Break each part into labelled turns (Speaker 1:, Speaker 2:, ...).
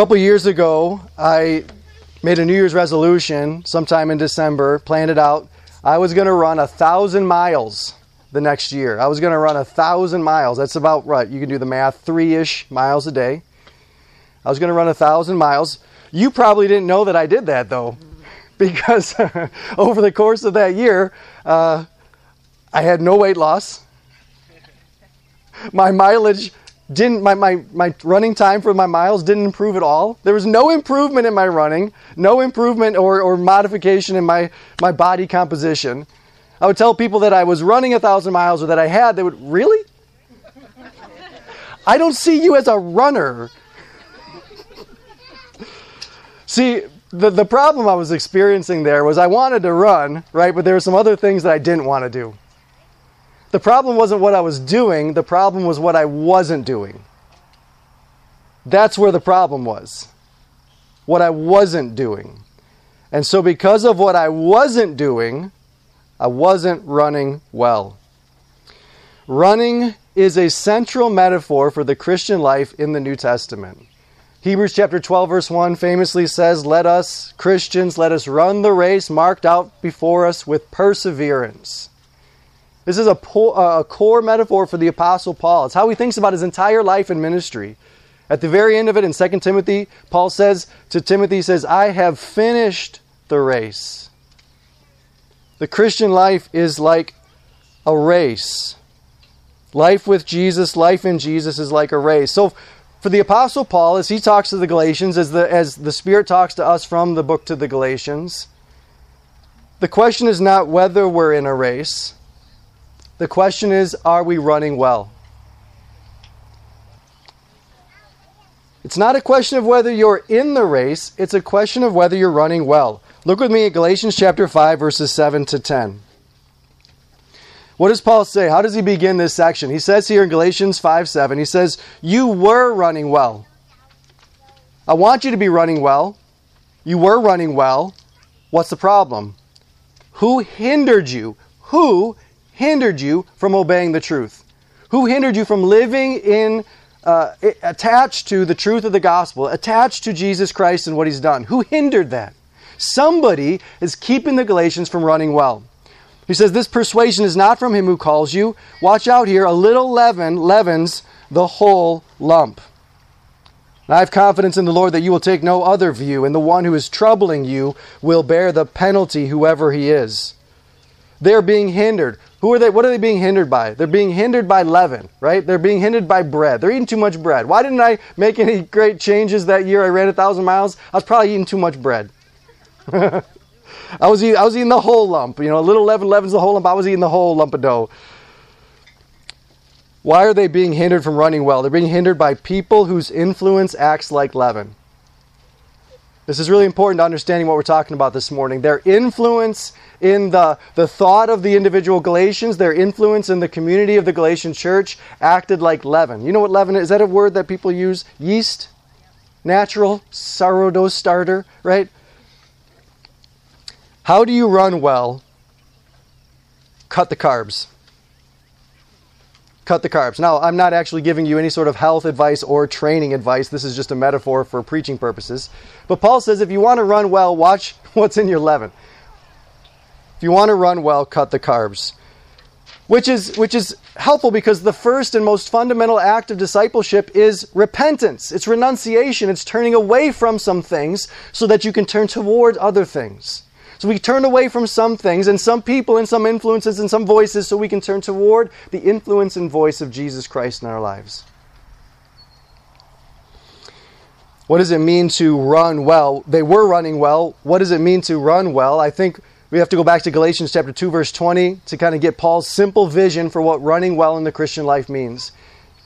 Speaker 1: couple years ago, I made a New Year's resolution sometime in December, planned it out. I was going to run a thousand miles the next year. I was going to run a thousand miles. That's about right. You can do the math, three ish miles a day. I was going to run a thousand miles. You probably didn't know that I did that though, because over the course of that year, uh, I had no weight loss. My mileage didn't my, my, my running time for my miles didn't improve at all. There was no improvement in my running, no improvement or, or modification in my, my body composition. I would tell people that I was running a thousand miles or that I had, they would, really? I don't see you as a runner. see, the, the problem I was experiencing there was I wanted to run, right? But there were some other things that I didn't want to do. The problem wasn't what I was doing, the problem was what I wasn't doing. That's where the problem was. What I wasn't doing. And so, because of what I wasn't doing, I wasn't running well. Running is a central metaphor for the Christian life in the New Testament. Hebrews chapter 12 verse 1 famously says, "Let us Christians let us run the race marked out before us with perseverance." This is a, uh, a core metaphor for the Apostle Paul. It's how he thinks about his entire life and ministry. At the very end of it in 2 Timothy, Paul says to Timothy, he says, I have finished the race. The Christian life is like a race. Life with Jesus, life in Jesus is like a race. So for the Apostle Paul, as he talks to the Galatians, as the, as the Spirit talks to us from the book to the Galatians, the question is not whether we're in a race. The question is, are we running well? It's not a question of whether you're in the race, it's a question of whether you're running well. Look with me at Galatians chapter 5 verses 7 to 10. What does Paul say? How does he begin this section? He says here in Galatians 5 7, he says, You were running well. I want you to be running well. You were running well. What's the problem? Who hindered you? Who hindered you from obeying the truth? Who hindered you from living in uh, attached to the truth of the gospel, attached to Jesus Christ and what he's done? Who hindered that? Somebody is keeping the Galatians from running well. He says, This persuasion is not from him who calls you. Watch out here. A little leaven leavens the whole lump. And I have confidence in the Lord that you will take no other view, and the one who is troubling you will bear the penalty, whoever he is. They're being hindered. Who are they? What are they being hindered by? They're being hindered by leaven, right? They're being hindered by bread. They're eating too much bread. Why didn't I make any great changes that year? I ran a thousand miles. I was probably eating too much bread. I was eating, I was eating the whole lump. You know, a little leaven leavens the whole lump. I was eating the whole lump of dough. Why are they being hindered from running well? They're being hindered by people whose influence acts like leaven. This is really important to understanding what we're talking about this morning. Their influence in the, the thought of the individual Galatians, their influence in the community of the Galatian church acted like leaven. You know what leaven is? Is that a word that people use? Yeast? Natural sourdough starter, right? How do you run well? Cut the carbs cut the carbs. Now, I'm not actually giving you any sort of health advice or training advice. This is just a metaphor for preaching purposes. But Paul says if you want to run well, watch what's in your leaven. If you want to run well, cut the carbs. Which is, which is helpful because the first and most fundamental act of discipleship is repentance. It's renunciation. It's turning away from some things so that you can turn toward other things. So we turn away from some things and some people and some influences and some voices so we can turn toward the influence and voice of Jesus Christ in our lives. What does it mean to run well? They were running well. What does it mean to run well? I think we have to go back to Galatians chapter 2 verse 20 to kind of get Paul's simple vision for what running well in the Christian life means.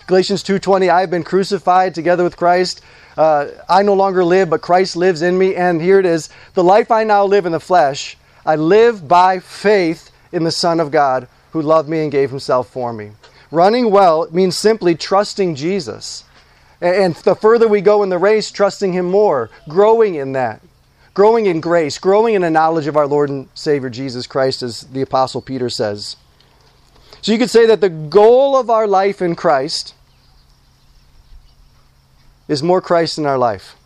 Speaker 1: Galatians 2:20 I have been crucified together with Christ uh, I no longer live, but Christ lives in me. And here it is the life I now live in the flesh, I live by faith in the Son of God who loved me and gave himself for me. Running well means simply trusting Jesus. And the further we go in the race, trusting Him more, growing in that, growing in grace, growing in a knowledge of our Lord and Savior Jesus Christ, as the Apostle Peter says. So you could say that the goal of our life in Christ is more Christ in our life.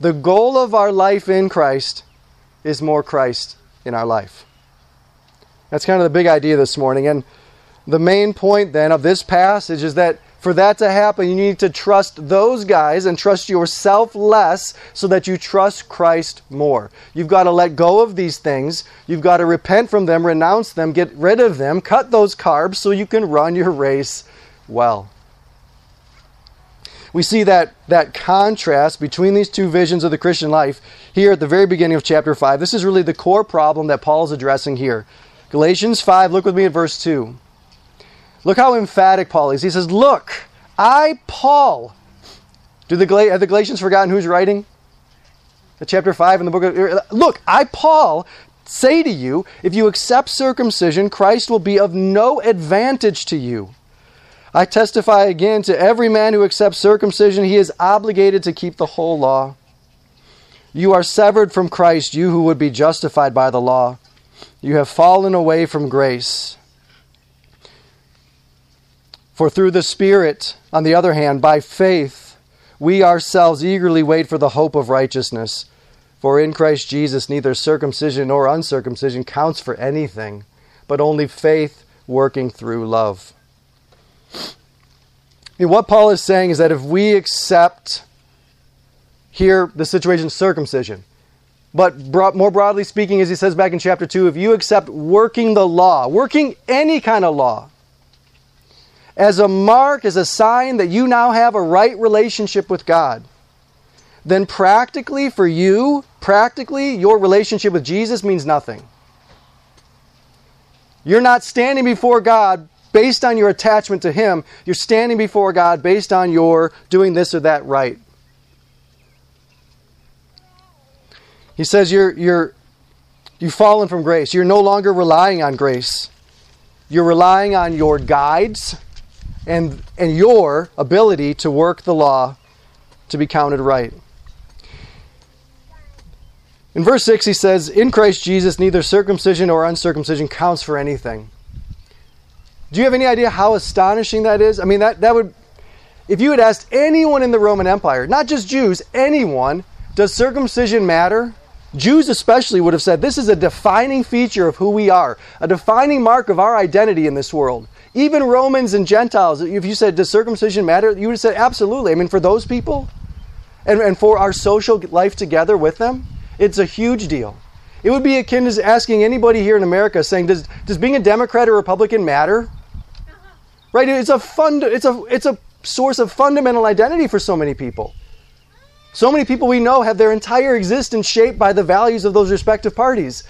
Speaker 1: The goal of our life in Christ is more Christ in our life. That's kind of the big idea this morning. And the main point then of this passage is that for that to happen, you need to trust those guys and trust yourself less so that you trust Christ more. You've got to let go of these things. You've got to repent from them, renounce them, get rid of them, cut those carbs so you can run your race well. We see that, that contrast between these two visions of the Christian life here at the very beginning of chapter 5. This is really the core problem that Paul is addressing here. Galatians 5, look with me at verse 2. Look how emphatic Paul is. He says, Look, I, Paul. Do the, have the Galatians forgotten who's writing? The chapter 5 in the book of. Er, look, I, Paul, say to you, if you accept circumcision, Christ will be of no advantage to you. I testify again to every man who accepts circumcision, he is obligated to keep the whole law. You are severed from Christ, you who would be justified by the law. You have fallen away from grace. For through the Spirit, on the other hand, by faith, we ourselves eagerly wait for the hope of righteousness. For in Christ Jesus, neither circumcision nor uncircumcision counts for anything, but only faith working through love. And what Paul is saying is that if we accept here the situation circumcision, but more broadly speaking, as he says back in chapter 2, if you accept working the law, working any kind of law, as a mark, as a sign that you now have a right relationship with God, then practically for you, practically, your relationship with Jesus means nothing. You're not standing before God based on your attachment to Him. You're standing before God based on your doing this or that right. He says you're, you're, you've fallen from grace. You're no longer relying on grace. You're relying on your guides and, and your ability to work the law to be counted right. In verse 6, he says, In Christ Jesus, neither circumcision or uncircumcision counts for anything. Do you have any idea how astonishing that is? I mean, that, that would, if you had asked anyone in the Roman Empire, not just Jews, anyone, does circumcision matter? Jews especially would have said this is a defining feature of who we are, a defining mark of our identity in this world. Even Romans and Gentiles, if you said, does circumcision matter? You would have said, absolutely. I mean, for those people and, and for our social life together with them, it's a huge deal. It would be akin to asking anybody here in America saying, does, does being a Democrat or Republican matter? Right? It's a, fund, it's, a, it's a source of fundamental identity for so many people. So many people we know have their entire existence shaped by the values of those respective parties.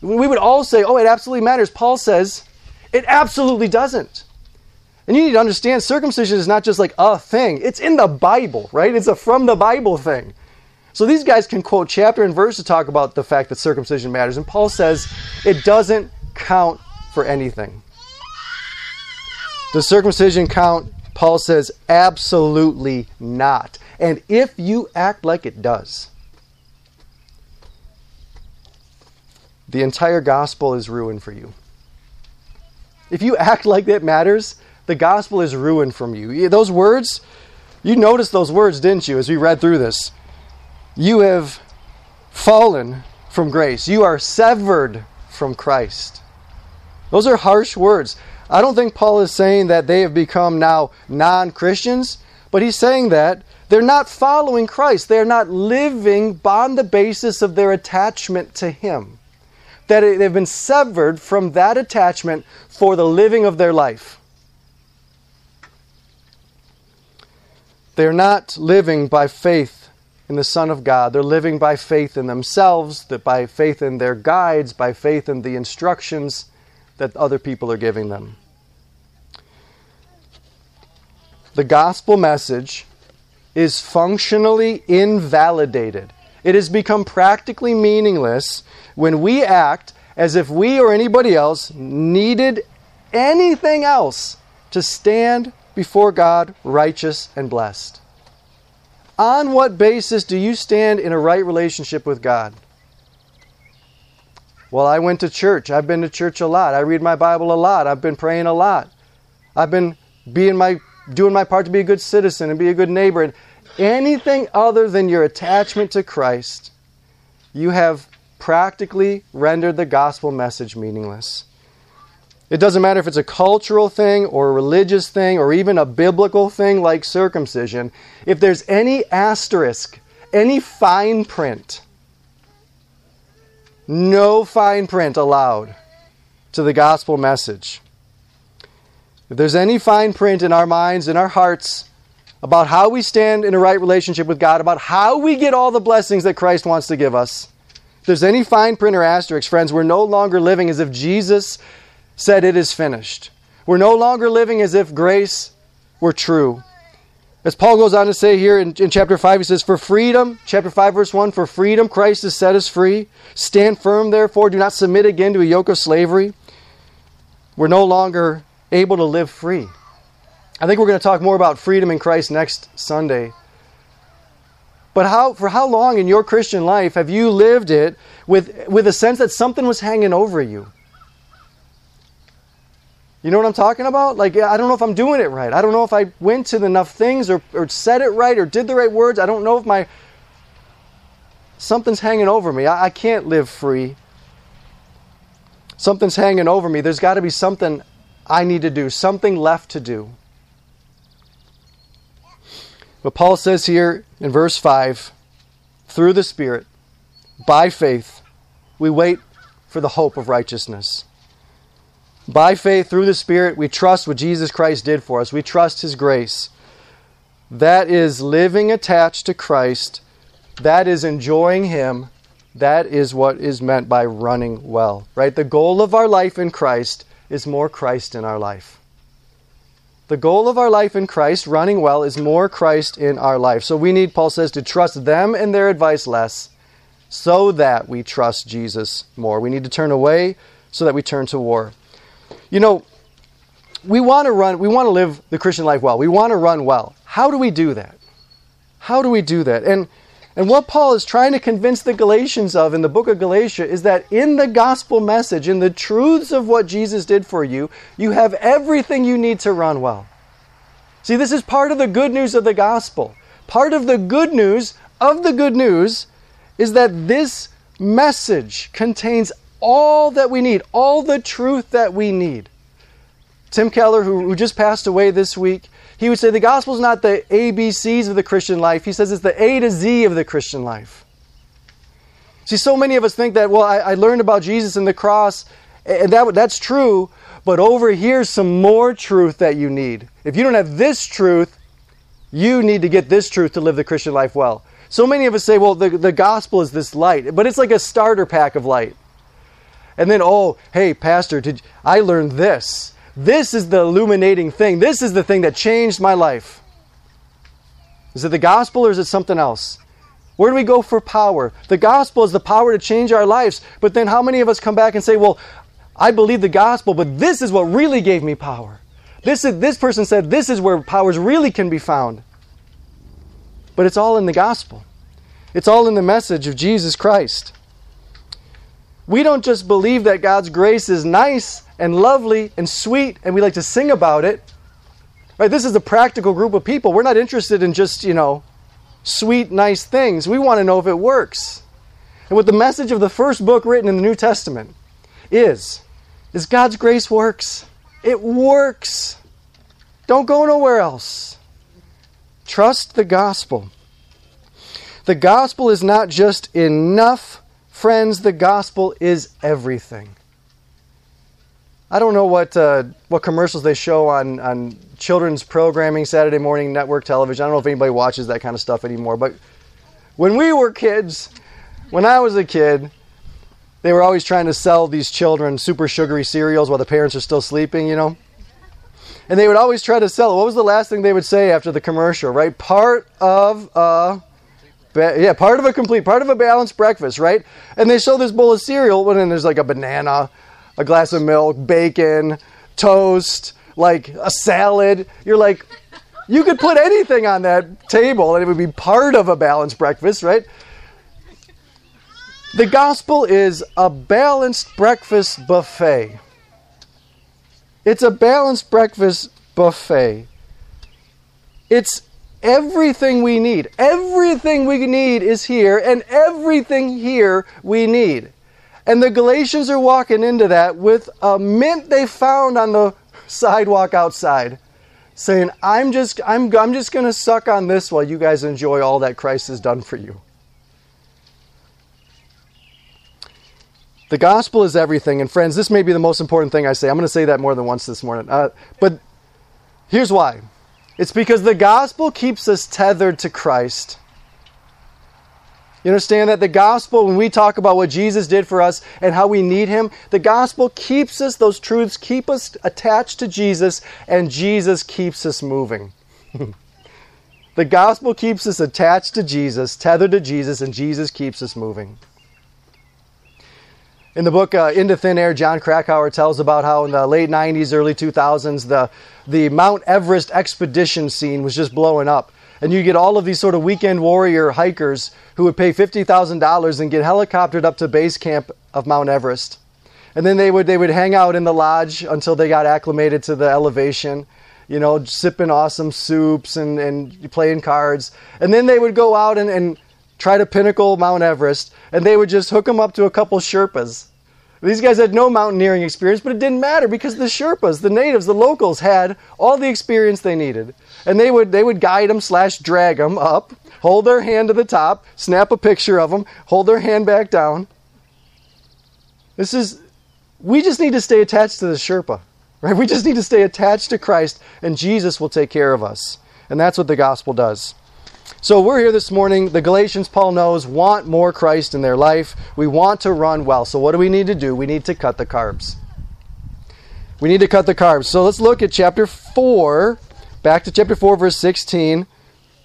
Speaker 1: We would all say, oh, it absolutely matters. Paul says, it absolutely doesn't. And you need to understand circumcision is not just like a thing, it's in the Bible, right? It's a from the Bible thing. So these guys can quote chapter and verse to talk about the fact that circumcision matters. And Paul says it doesn't count for anything. Does circumcision count? Paul says absolutely not. And if you act like it does, the entire gospel is ruined for you. If you act like that matters, the gospel is ruined from you. Those words, you noticed those words, didn't you, as we read through this? You have fallen from grace. You are severed from Christ. Those are harsh words. I don't think Paul is saying that they have become now non Christians, but he's saying that they're not following Christ. They're not living on the basis of their attachment to Him that they've been severed from that attachment for the living of their life. They're not living by faith in the Son of God. They're living by faith in themselves, that by faith in their guides, by faith in the instructions that other people are giving them. The gospel message is functionally invalidated. It has become practically meaningless when we act as if we or anybody else needed anything else to stand before God righteous and blessed. On what basis do you stand in a right relationship with God? Well, I went to church. I've been to church a lot. I read my Bible a lot. I've been praying a lot. I've been being my doing my part to be a good citizen and be a good neighbor. And anything other than your attachment to Christ, you have practically rendered the gospel message meaningless. It doesn't matter if it's a cultural thing or a religious thing or even a biblical thing like circumcision. If there's any asterisk, any fine print, no fine print allowed to the gospel message. If there's any fine print in our minds, in our hearts, about how we stand in a right relationship with God, about how we get all the blessings that Christ wants to give us, if there's any fine print or asterisk, friends, we're no longer living as if Jesus said it is finished. We're no longer living as if grace were true. As Paul goes on to say here in, in, chapter 5, he says, For freedom, chapter 5, verse 1, for freedom Christ has set us free. Stand firm, therefore, do not submit again to a yoke of slavery. We're no longer able to live free. I think we're going to talk more about freedom in Christ next Sunday. But how, for how long in your Christian life have you lived it with, with a sense that something was hanging over you? You know what I'm talking about? Like, I don't know if I'm doing it right. I don't know if I went to enough things or, or said it right or did the right words. I don't know if my. Something's hanging over me. I, I can't live free. Something's hanging over me. There's got to be something I need to do, something left to do. But Paul says here in verse 5 through the Spirit, by faith, we wait for the hope of righteousness. By faith, through the Spirit, we trust what Jesus Christ did for us. We trust His grace. That is living attached to Christ. That is enjoying Him. That is what is meant by running well, right? The goal of our life in Christ is more Christ in our life. The goal of our life in Christ, running well, is more Christ in our life. So we need, Paul says, to trust them and their advice less so that we trust Jesus more. We need to turn away so that we turn to war. You know, we want to run, we want to live the Christian life well. We want to run well. How do we do that? How do we do that? And and what Paul is trying to convince the Galatians of in the book of Galatia is that in the gospel message, in the truths of what Jesus did for you, you have everything you need to run well. See, this is part of the good news of the gospel. Part of the good news of the good news is that this message contains all that we need, all the truth that we need. Tim Keller, who, who just passed away this week, he would say the gospel is not the ABCs of the Christian life. He says it's the A to Z of the Christian life. See, so many of us think that, well, I, I learned about Jesus and the cross, and that, that's true, but over here's some more truth that you need. If you don't have this truth, you need to get this truth to live the Christian life well. So many of us say, well, the, the gospel is this light, but it's like a starter pack of light. And then, oh, hey, Pastor, did I learned this? This is the illuminating thing. This is the thing that changed my life. Is it the gospel or is it something else? Where do we go for power? The gospel is the power to change our lives. But then how many of us come back and say, well, I believe the gospel, but this is what really gave me power. This, is, this person said this is where powers really can be found. But it's all in the gospel, it's all in the message of Jesus Christ. We don't just believe that God's grace is nice and lovely and sweet and we like to sing about it. Right? This is a practical group of people. We're not interested in just, you know, sweet, nice things. We want to know if it works. And what the message of the first book written in the New Testament is, is God's grace works. It works. Don't go nowhere else. Trust the gospel. The gospel is not just enough Friends, the gospel is everything. I don't know what uh, what commercials they show on, on children's programming, Saturday morning network television. I don't know if anybody watches that kind of stuff anymore. But when we were kids, when I was a kid, they were always trying to sell these children super sugary cereals while the parents are still sleeping, you know? And they would always try to sell it. What was the last thing they would say after the commercial, right? Part of a yeah, part of a complete, part of a balanced breakfast, right? And they show this bowl of cereal, and then there's like a banana, a glass of milk, bacon, toast, like a salad. You're like, you could put anything on that table and it would be part of a balanced breakfast, right? The gospel is a balanced breakfast buffet. It's a balanced breakfast buffet. It's everything we need. Everything we need is here, and everything here we need. And the Galatians are walking into that with a mint they found on the sidewalk outside, saying, I'm just, I'm, I'm just going to suck on this while you guys enjoy all that Christ has done for you. The gospel is everything. And friends, this may be the most important thing I say. I'm going to say that more than once this morning. Uh, but here's why it's because the gospel keeps us tethered to Christ. You understand that the gospel, when we talk about what Jesus did for us and how we need him, the gospel keeps us, those truths keep us attached to Jesus, and Jesus keeps us moving. the gospel keeps us attached to Jesus, tethered to Jesus, and Jesus keeps us moving. In the book uh, Into Thin Air, Jon Krakauer tells about how in the late 90s, early 2000s, the, the Mount Everest expedition scene was just blowing up. And you get all of these sort of weekend warrior hikers who would pay $50,000 and get helicoptered up to base camp of Mount Everest. And then they would, they would hang out in the lodge until they got acclimated to the elevation, you know, sipping awesome soups and, and playing cards. And then they would go out and, and try to pinnacle Mount Everest, and they would just hook them up to a couple Sherpas. These guys had no mountaineering experience, but it didn't matter because the Sherpas, the natives, the locals had all the experience they needed. And they would, they would guide them slash drag them up, hold their hand to the top, snap a picture of them, hold their hand back down. This is, we just need to stay attached to the Sherpa, right? We just need to stay attached to Christ, and Jesus will take care of us. And that's what the gospel does. So we're here this morning. The Galatians, Paul knows, want more Christ in their life. We want to run well. So what do we need to do? We need to cut the carbs. We need to cut the carbs. So let's look at chapter 4, back to chapter 4, verse 16.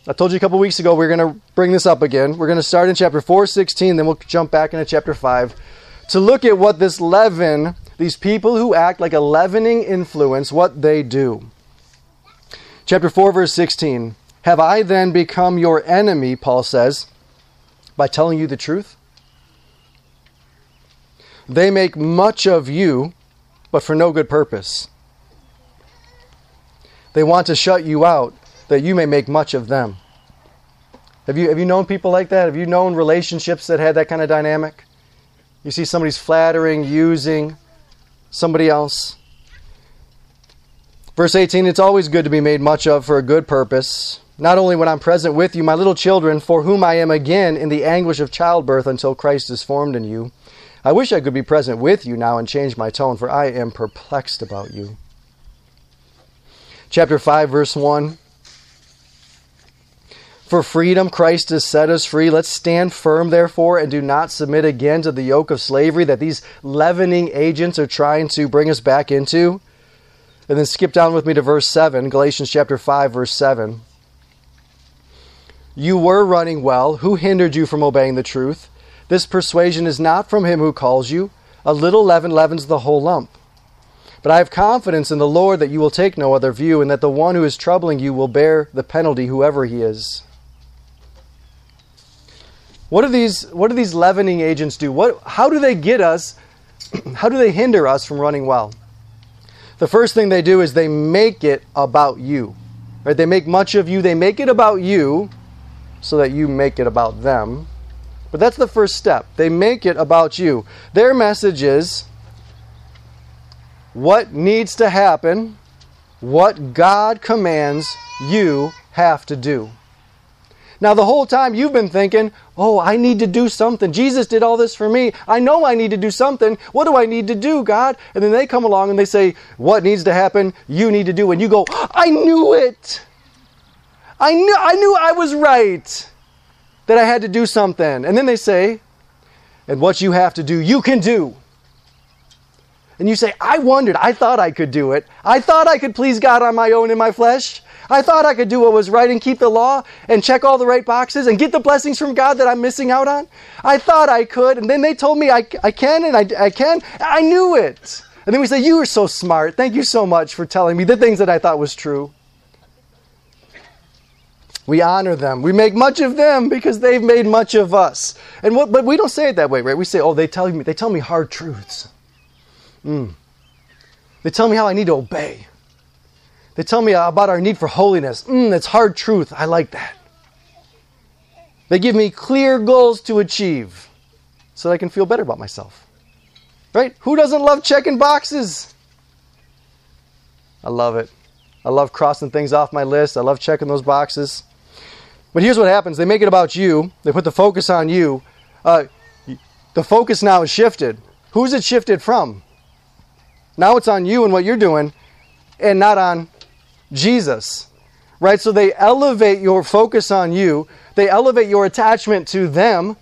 Speaker 1: I told you a couple weeks ago we are going to bring this up again. We're going to start in chapter 4, 16, then we'll jump back into chapter 5 to look at what this leaven, these people who act like a leavening influence, what they do. Chapter 4, verse 16. Have I then become your enemy, Paul says, by telling you the truth? They make much of you, but for no good purpose. They want to shut you out that you may make much of them. Have you, have you known people like that? Have you known relationships that had that kind of dynamic? You see somebody's flattering, using somebody else. Verse 18 It's always good to be made much of for a good purpose not only when I'm present with you, my little children, for whom I am again in the anguish of childbirth until Christ is formed in you. I wish I could be present with you now and change my tone, for I am perplexed about you. Chapter 5, verse 1. For freedom, Christ has set us free. Let's stand firm, therefore, and do not submit again to the yoke of slavery that these leavening agents are trying to bring us back into. And then skip down with me to verse 7, Galatians chapter 5, verse 7. You were running well. Who hindered you from obeying the truth? This persuasion is not from him who calls you. A little leaven leavens the whole lump. But I have confidence in the Lord that you will take no other view, and that the one who is troubling you will bear the penalty, whoever he is. What do these what do these leavening agents do? What how do they get us how do they hinder us from running well? The first thing they do is they make it about you. Right? They make much of you, they make it about you so that you make it about them. But that's the first step. They make it about you. Their message is what needs to happen, what God commands you have to do. Now, the whole time you've been thinking, oh, I need to do something. Jesus did all this for me. I know I need to do something. What do I need to do, God? And then they come along and they say, what needs to happen? You need to do. And you go, I knew it. I knew I knew I was right that I had to do something. And then they say, and what you have to do, you can do. And you say, I wondered, I thought I could do it. I thought I could please God on my own in my flesh. I thought I could do what was right and keep the law and check all the right boxes and get the blessings from God that I'm missing out on. I thought I could. And then they told me I, I can and I, I can. I knew it. And then we say, You were so smart. Thank you so much for telling me the things that I thought was true. We honor them. We make much of them because they've made much of us. And what, but we don't say it that way, right? We say, "Oh, they tell me they tell me hard truths. Mm. They tell me how I need to obey. They tell me about our need for holiness. Mm, that's hard truth. I like that. They give me clear goals to achieve so that I can feel better about myself. Right? Who doesn't love checking boxes? I love it. I love crossing things off my list. I love checking those boxes. But here's what happens they make it about you, they put the focus on you. Uh, the focus now is shifted. Who's it shifted from? Now it's on you and what you're doing, and not on Jesus. Right? So they elevate your focus on you, they elevate your attachment to them,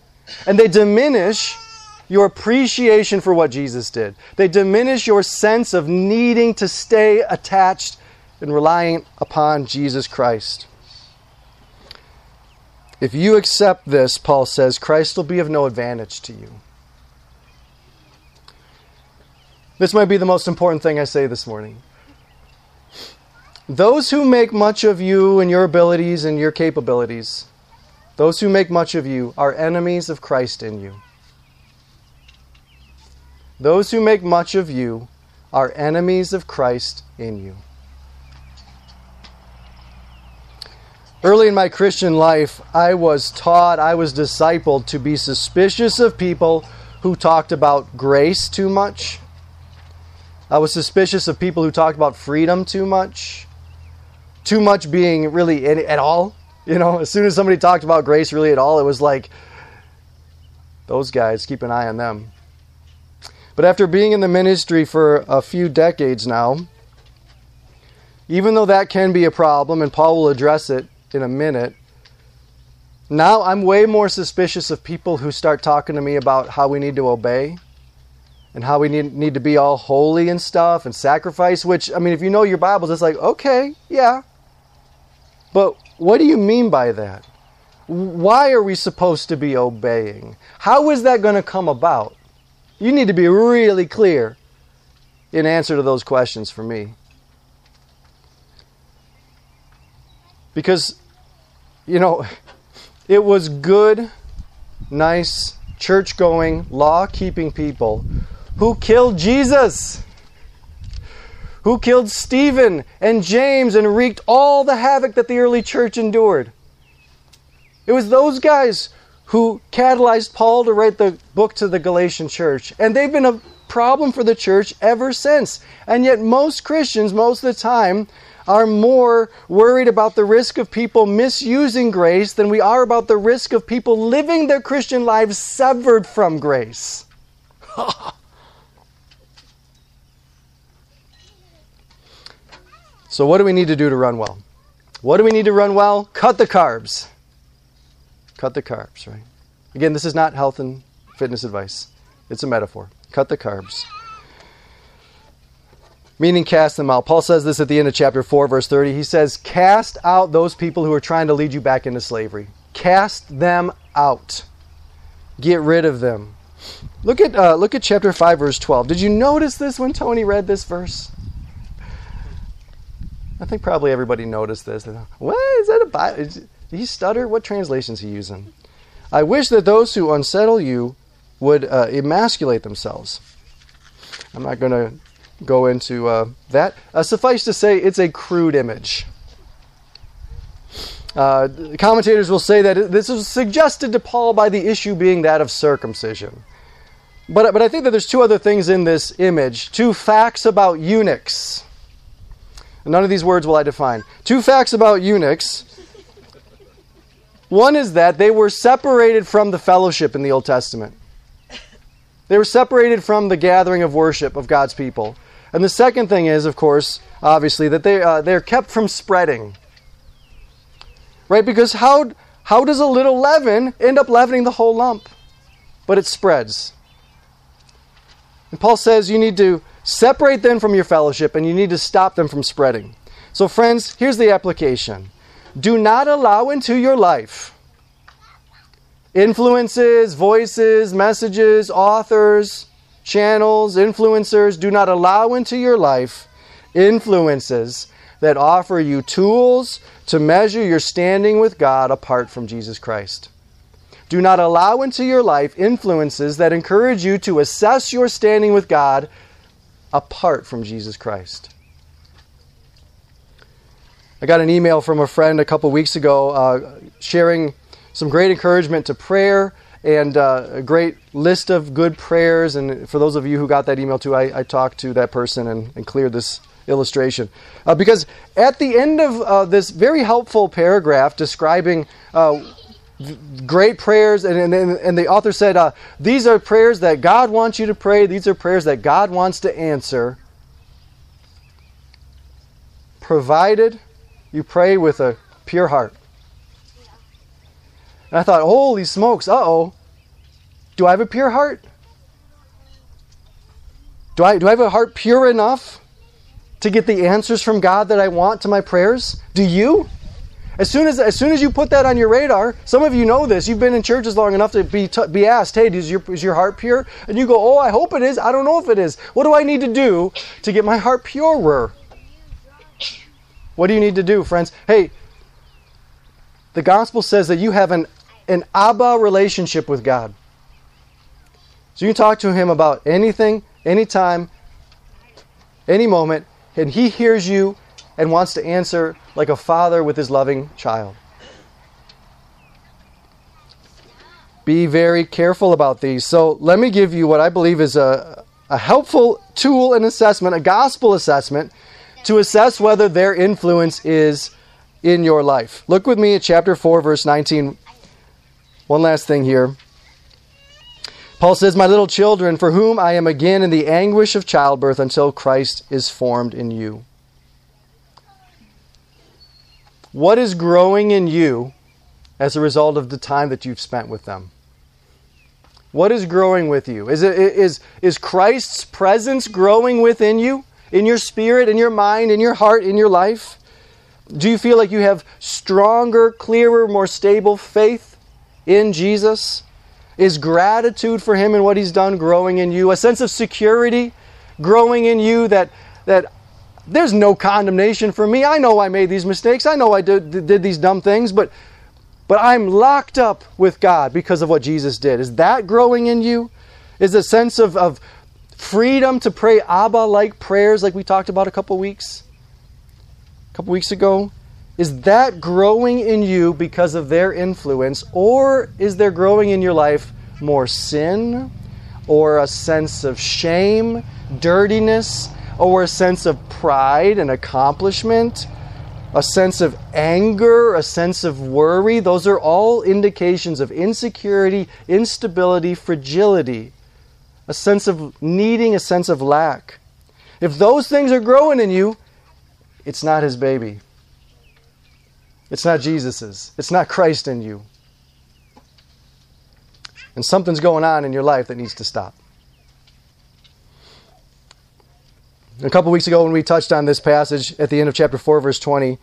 Speaker 1: and they diminish your appreciation for what Jesus did. They diminish your sense of needing to stay attached and relying upon Jesus Christ. If you accept this, Paul says, Christ will be of no advantage to you. This might be the most important thing I say this morning. Those who make much of you and your abilities and your capabilities, those who make much of you, are enemies of Christ in you. Those who make much of you are enemies of Christ in you. Early in my Christian life, I was taught, I was discipled to be suspicious of people who talked about grace too much. I was suspicious of people who talked about freedom too much. Too much being really in at all. You know, as soon as somebody talked about grace really at all, it was like, those guys, keep an eye on them. But after being in the ministry for a few decades now, even though that can be a problem, and Paul will address it in a minute, now I'm way more suspicious of people who start talking to me about how we need to obey and how we need, need to be all holy and stuff and sacrifice, which, I mean, if you know your Bibles, it's like, okay, yeah. But what do you mean by that? Why are we supposed to be obeying? How is that going to come about? You need to be really clear in answer to those questions for me. Because, you know, it was good, nice, church going, law keeping people who killed Jesus, who killed Stephen and James and wreaked all the havoc that the early church endured. It was those guys who catalyzed Paul to write the book to the Galatian church. And they've been a problem for the church ever since. And yet, most Christians, most of the time, are more worried about the risk of people misusing grace than we are about the risk of people living their Christian lives severed from grace. so, what do we need to do to run well? What do we need to run well? Cut the carbs. Cut the carbs, right? Again, this is not health and fitness advice, it's a metaphor. Cut the carbs. Meaning, cast them out. Paul says this at the end of chapter 4, verse 30. He says, Cast out those people who are trying to lead you back into slavery. Cast them out. Get rid of them. Look at, uh, look at chapter 5, verse 12. Did you notice this when Tony read this verse? I think probably everybody noticed this. What is that about? Did he stutter? What translation is he using? I wish that those who unsettle you would uh, emasculate themselves. I'm not going to go into uh, that. Uh, suffice to say, it's a crude image. Uh, commentators will say that this was suggested to Paul by the issue being that of circumcision. But, but I think that there's two other things in this image two facts about eunuchs. None of these words will I define. Two facts about eunuchs one is that they were separated from the fellowship in the Old Testament. They were separated from the gathering of worship of God's people. And the second thing is, of course, obviously, that they, uh, they're kept from spreading. Right? Because how, how does a little leaven end up leavening the whole lump? But it spreads. And Paul says you need to separate them from your fellowship and you need to stop them from spreading. So, friends, here's the application do not allow into your life influences, voices, messages, authors, channels, influencers. Do not allow into your life influences that offer you tools to measure your standing with God apart from Jesus Christ. Do not allow into your life influences that encourage you to assess your standing with God apart from Jesus Christ. I got an email from a friend a couple weeks ago uh, sharing some great encouragement to prayer and uh, a great list of good prayers. And for those of you who got that email too, I, I talked to that person and, and cleared this illustration. Uh, because at the end of uh, this very helpful paragraph describing uh, great prayers, and, and, and, the author said, uh, These are prayers that God wants you to pray, these are prayers that God wants to answer, provided you pray with a pure heart. And I thought, holy smokes, uh oh. Do I have a pure heart? Do I, do I have a heart pure enough to get the answers from God that I want to my prayers? Do you? As soon as, as soon as you put that on your radar, some of you know this. You've been in churches long enough to be, t- be asked, hey, is your, is your heart pure? And you go, oh, I hope it is. I don't know if it is. What do I need to do to get my heart purer? What do you need to do, friends? Hey, the gospel says that you have an, an Abba relationship with God. So you can talk to him about anything, anytime, any moment, and he hears you and wants to answer like a father with his loving child. Be very careful about these. So, let me give you what I believe is a, a helpful tool and assessment, a gospel assessment, to assess whether their influence is in your life. Look with me at chapter 4, verse 19. One last thing here. Paul says, My little children, for whom I am again in the anguish of childbirth until Christ is formed in you. What is growing in you as a result of the time that you've spent with them? What is growing with you? Is, it, is, is Christ's presence growing within you, in your spirit, in your mind, in your heart, in your life? Do you feel like you have stronger, clearer, more stable faith in Jesus? Is gratitude for Him and what He's done growing in you? A sense of security growing in you that, that there's no condemnation for me. I know I made these mistakes. I know I did, did these dumb things, but, but I'm locked up with God because of what Jesus did. Is that growing in you? Is a sense of, of freedom to pray Abba like prayers like we talked about a couple weeks? A couple weeks ago? Is that growing in you because of their influence, or is there growing in your life more sin, or a sense of shame, dirtiness, Oh, or a sense of pride and accomplishment, a sense of anger, a sense of worry. Those are all indications of insecurity, instability, fragility, a sense of needing, a sense of lack. If those things are growing in you, it's not his baby. It's not Jesus's. It's not Christ in you. And something's going on in your life that needs to stop. A couple weeks ago, when we touched on this passage at the end of chapter 4, verse 20,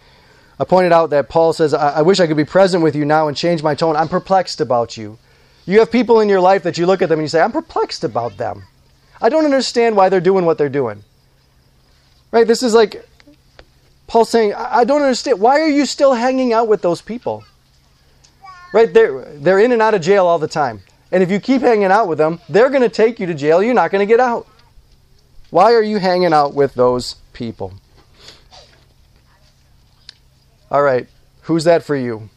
Speaker 1: I pointed out that Paul says, I, I wish I could be present with you now and change my tone. I'm perplexed about you. You have people in your life that you look at them and you say, I'm perplexed about them. I don't understand why they're doing what they're doing. Right? This is like Paul saying, I don't understand. Why are you still hanging out with those people? Right? They're, they're in and out of jail all the time. And if you keep hanging out with them, they're going to take you to jail. You're not going to get out. Why are you hanging out with those people? All right, who's that for you?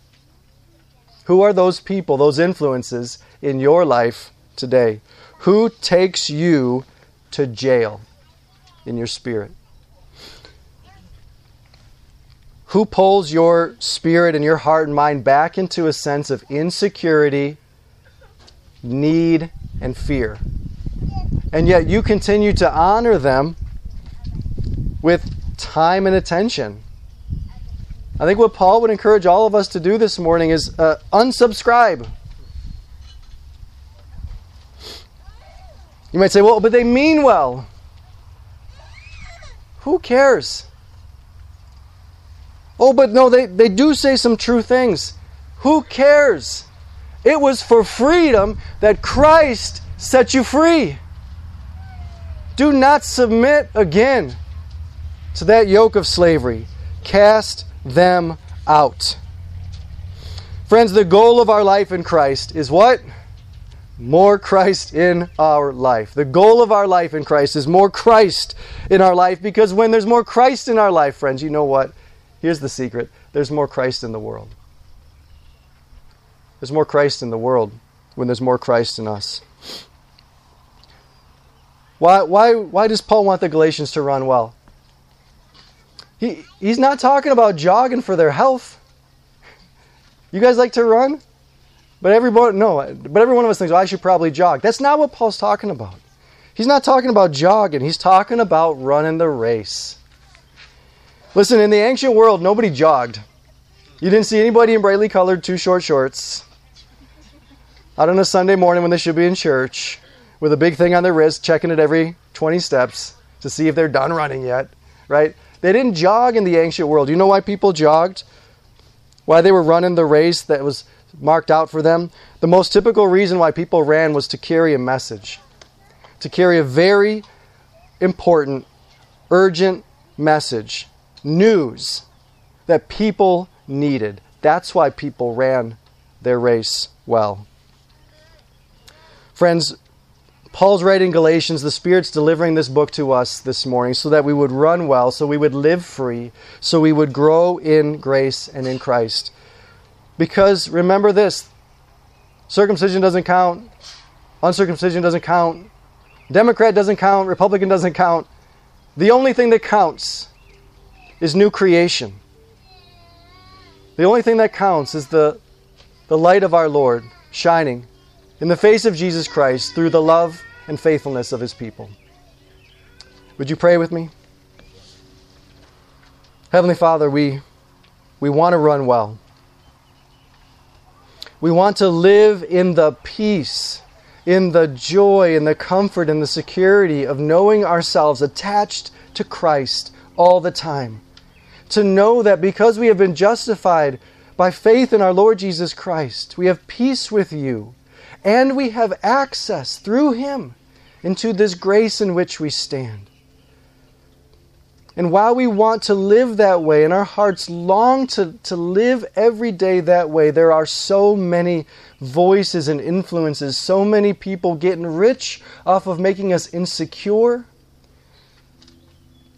Speaker 1: Who are those people, those influences in your life today? Who takes you to jail in your spirit? Who pulls your spirit and your heart and mind back into a sense of insecurity, need, and fear? And yet you continue to honor them with time and attention. I think what Paul would encourage all of us to do this morning is uh, unsubscribe. You might say, well, but they mean well. Who cares? Oh, but no, they, they do say some true things. Who cares? It was for freedom that Christ set you free. Do not submit again to that yoke of slavery. Cast them out. Friends, the goal of our life in Christ is what? More Christ in our life. The goal of our life in Christ is more Christ in our life because when there's more Christ in our life, friends, you know what? Here's the secret there's more Christ in the world. There's more Christ in the world when there's more Christ in us. Why, why, why does Paul want the Galatians to run well? He, he's not talking about jogging for their health. You guys like to run? But everyone, no, but every one of us thinks, well, I should probably jog. That's not what Paul's talking about. He's not talking about jogging. He's talking about running the race. Listen, in the ancient world, nobody jogged. You didn't see anybody in brightly colored too short shorts out on a Sunday morning when they should be in church with a big thing on their wrist, checking it every 20 steps to see if they're done running yet, right? They didn't jog in the ancient world. You know why people jogged? Why they were running the race that was marked out for them? The most typical reason why people ran was to carry a message, to carry a very important, urgent message, news that people needed. That's why people ran their race well. Friends, Paul's writing Galatians, the Spirit's delivering this book to us this morning so that we would run well, so we would live free, so we would grow in grace and in Christ. Because remember this circumcision doesn't count, uncircumcision doesn't count, Democrat doesn't count, Republican doesn't count. The only thing that counts is new creation. The only thing that counts is the, the light of our Lord shining in the face of Jesus Christ through the love and faithfulness of his people. Would you pray with me? Heavenly Father, we, we want to run well. We want to live in the peace, in the joy, in the comfort, and the security of knowing ourselves attached to Christ all the time. To know that because we have been justified by faith in our Lord Jesus Christ, we have peace with you and we have access through Him into this grace in which we stand. And while we want to live that way, and our hearts long to, to live every day that way, there are so many voices and influences, so many people getting rich off of making us insecure,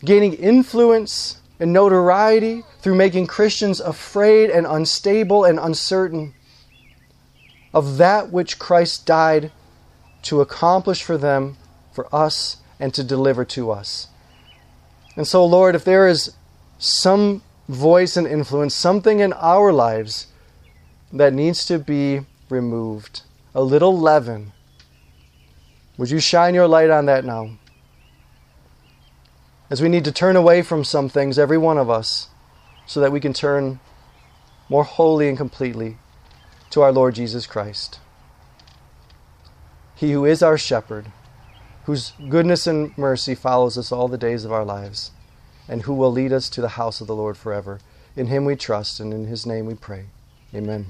Speaker 1: gaining influence and notoriety through making Christians afraid and unstable and uncertain of that which Christ died to accomplish for them, for us, and to deliver to us. And so, Lord, if there is some voice and influence, something in our lives that needs to be removed, a little leaven, would you shine your light on that now? As we need to turn away from some things, every one of us, so that we can turn more wholly and completely to our Lord Jesus Christ. He who is our shepherd, whose goodness and mercy follows us all the days of our lives, and who will lead us to the house of the Lord forever. In him we trust, and in his name we pray. Amen.